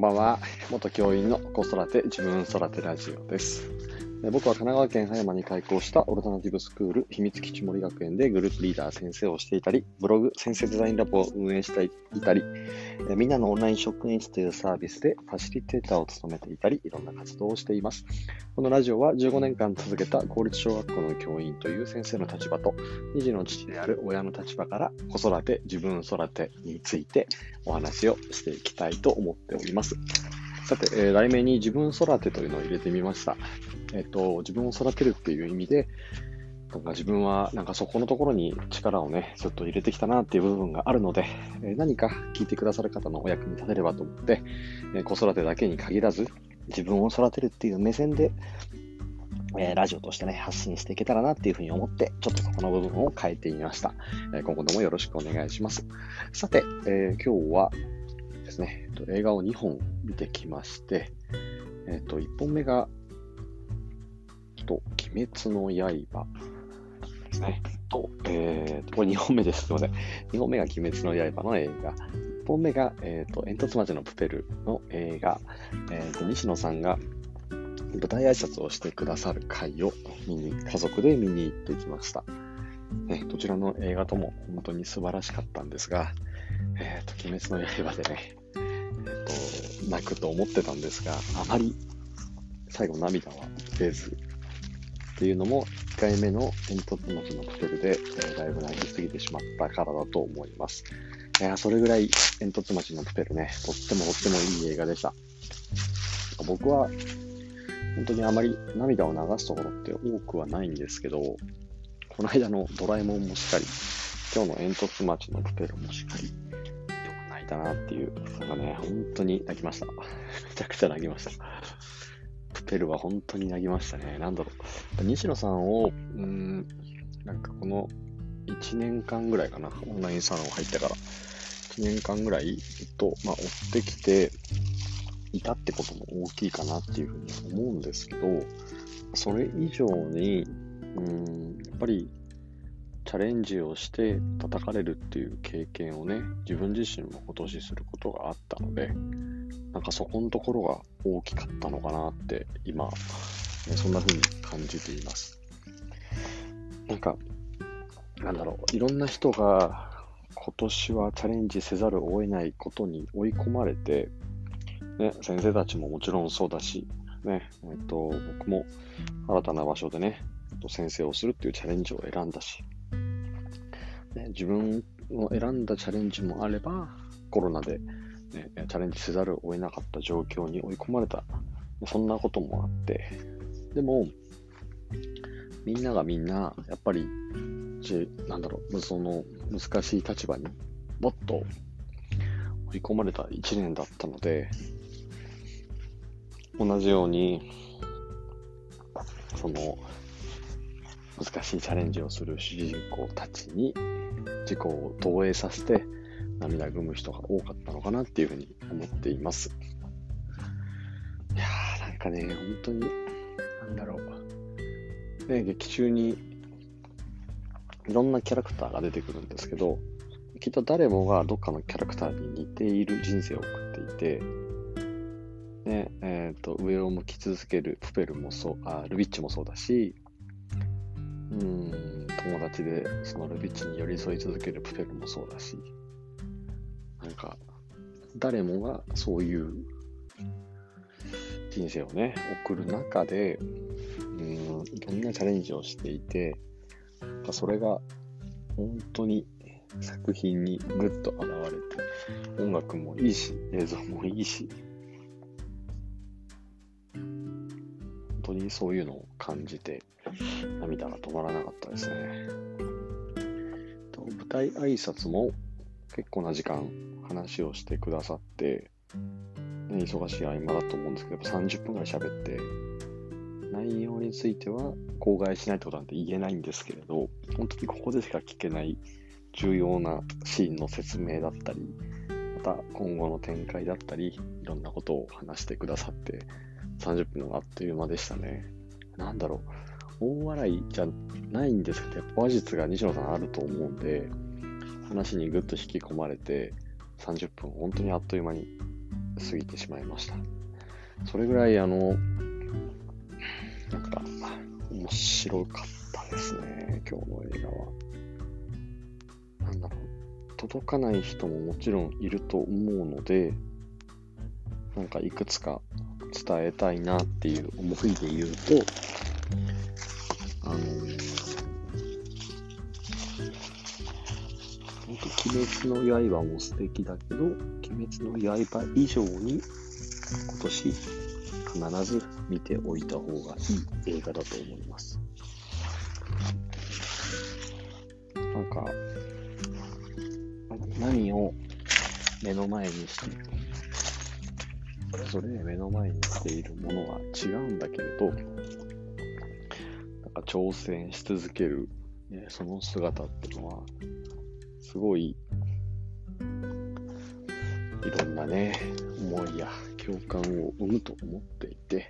んばんは。元教員の子育て自分育てラジオです。僕は神奈川県葉山に開校したオルタナティブスクール秘密基地森学園でグループリーダー先生をしていたり、ブログ先生デザインラボを運営していたり、みんなのオンライン職員室というサービスでファシリテーターを務めていたり、いろんな活動をしています。このラジオは15年間続けた公立小学校の教員という先生の立場と、2児の父である親の立場から子育て、自分育てについてお話をしていきたいと思っております。さて、えー、題名に自分育てというのを入れてみました。えっ、と、自分を育てるっていう意味で、なんか自分はなんかそこのところに力をね、ずっと入れてきたなっていう部分があるので、えー、何か聞いてくださる方のお役に立てればと思って、え、子育てだけに限らず、自分を育てるっていう目線で、え、ラジオとしてね、発信していけたらなっていうふうに思って、ちょっとそこの部分を変えてみました。え今後ともよろしくお願いします。さて、え今日はですね、えっと、映画を2本見てきまして、えっと、1本目がと、鬼滅の刃ですね。と、えー、と、これ2本目です。すいません。2本目が鬼滅の刃の映画。1本目が、えー、と、煙突町のプペルの映画。えー、と、西野さんが舞台挨拶をしてくださる回を見に、家族で見に行ってきました。ね、どちらの映画とも本当に素晴らしかったんですが、えっ、ー、と、鬼滅の刃でね、泣くと思ってたんですが、あまり最後涙は出ず、っていうのも、1回目の煙突町のプペルで、えー、だいぶ泣きすぎてしまったからだと思います。いやそれぐらい煙突町のプペルね、とってもとってもいい映画でした。僕は、本当にあまり涙を流すところって多くはないんですけど、この間のドラえもんもしっかり、今日の煙突町のプペルもしっかり、たなっていう、なんかね、本当に泣きました。めちゃくちゃ泣きました。プペルは本当になぎましたね。なんだろう。西野さんを、うん、なんかこの1年間ぐらいかな、オンラインサロン入ってから、1年間ぐらいずっと、まあ、追ってきていたってことも大きいかなっていうふうに思うんですけど、それ以上に、うん、やっぱりチャレンジをして叩かれるっていう経験をね、自分自身も今年することがあったので、なんかそこのところが大きかったのかなって今、そんな風に感じています。なんか、なんだろう、いろんな人が今年はチャレンジせざるを得ないことに追い込まれて、ね、先生たちももちろんそうだし、ね、えっと、僕も新たな場所でね、先生をするっていうチャレンジを選んだし、ね、自分を選んだチャレンジもあれば、コロナでね、チャレンジせざるを得なかった状況に追い込まれた、そんなこともあって、でも、みんながみんな、やっぱり、じなんだろう、その難しい立場にもっと追い込まれた一年だったので、同じように、その、難しいチャレンジをする主人公たちに自己を投影させて、涙ぐむ人が多かったのかなっていうふうに思っています。いやー、なんかね、本当に、なんだろう。ね、劇中にいろんなキャラクターが出てくるんですけど、きっと誰もがどっかのキャラクターに似ている人生を送っていて、ね、えっ、ー、と、上を向き続けるプペルもそう、あ、ルビッチもそうだし、うん、友達でそのルビッチに寄り添い続けるプペルもそうだし、なんか、誰もがそういう人生をね、送る中で、うん、いろんなチャレンジをしていて、それが本当に作品にぐっと現れて、音楽もいいし、映像もいいし、本当にそういうのを感じて、涙が止まらなかったですね。と舞台挨拶も結構な時間話をしてくださって、ね、忙しい合間だと思うんですけど、30分ぐらい喋って、内容については口外しないってことなんて言えないんですけれど、本当にここでしか聞けない重要なシーンの説明だったり、また今後の展開だったり、いろんなことを話してくださって、30分のあっという間でしたね。なんだろう、大笑いじゃないんですけど、やっぱ話術が西野さんあると思うんで、話にぐっと引き込まれて、30分、本当にあっという間に過ぎてしまいました。それぐらい、あの、なんか、面白かったですね、今日の映画は。なんだろう、届かない人ももちろんいると思うので、なんかいくつか伝えたいなっていう思いで言うと、滅の刃も素敵だけど、鬼滅の刃以上に今年必ず見ておいた方がいい映画だと思います。なんか、何を目の前にしてそれぞれ目の前にしているものは違うんだけれど、なんか挑戦し続ける、ね、その姿っていうのは、すごい、いろんなね、思いや共感を生むと思っていて、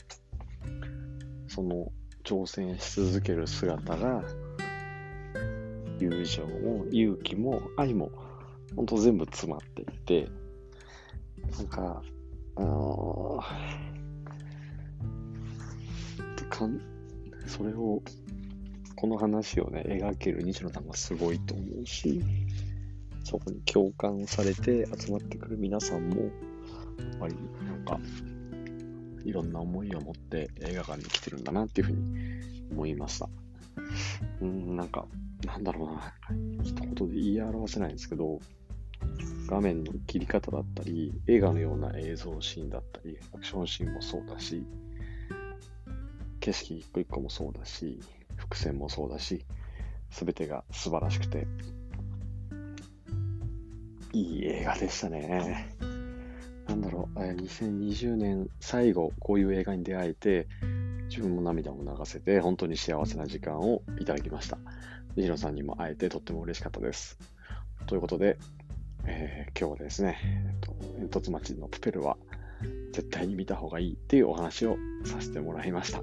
その挑戦し続ける姿が、友情も勇気も愛も、ほんと全部詰まっていて、なんか、あのかん、それを、この話をね、描ける西野さんがすごいと思うし、そこに共感されて集まってくる皆さんも、やっぱりなんか、いろんな思いを持って映画館に来てるんだなっていうふうに思いました。うん、なんか、なんだろうな、一言で言い表せないんですけど、画面の切り方だったり、映画のような映像シーンだったり、アクションシーンもそうだし、景色一個一個もそうだし、伏線もそうだし、すべてが素晴らしくて、いい映画でしたね。なんだろう、2020年最後、こういう映画に出会えて、自分も涙を流せて、本当に幸せな時間をいただきました。西野さんにも会えてとっても嬉しかったです。ということで、えー、今日はですね、えっと、煙突町のプペルは絶対に見た方がいいっていうお話をさせてもらいました。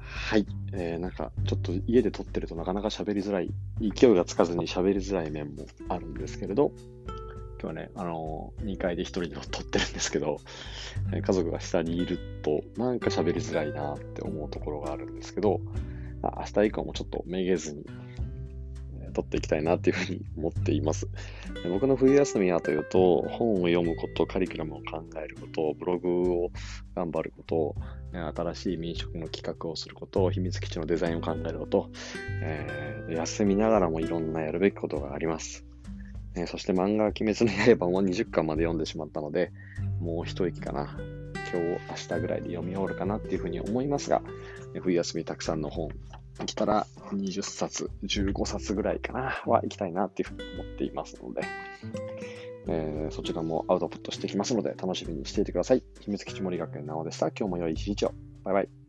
はい。えー、なんか、ちょっと家で撮ってるとなかなか喋りづらい、勢いがつかずに喋りづらい面もあるんですけれど、今日はね、あのー、2階で1人で撮ってるんですけど、家族が下にいると、なんか喋りづらいなって思うところがあるんですけど、明日以降もちょっとめげずに取っていきたいなっていうふうに思っています。僕の冬休みはというと、本を読むこと、カリキュラムを考えること、ブログを頑張ること、新しい民宿の企画をすること、秘密基地のデザインを考えること、えー、休みながらもいろんなやるべきことがあります。え、そして漫画、鬼滅の刃も20巻まで読んでしまったので、もう一息かな。今日、明日ぐらいで読み終わるかなっていうふうに思いますが、冬休みたくさんの本来たら20冊、15冊ぐらいかな、は行きたいなっていうふうに思っていますので、えー、そちらもアウトプットしていきますので、楽しみにしていてください。秘密基地森学園なおでした。今日も良い一日を。バイバイ。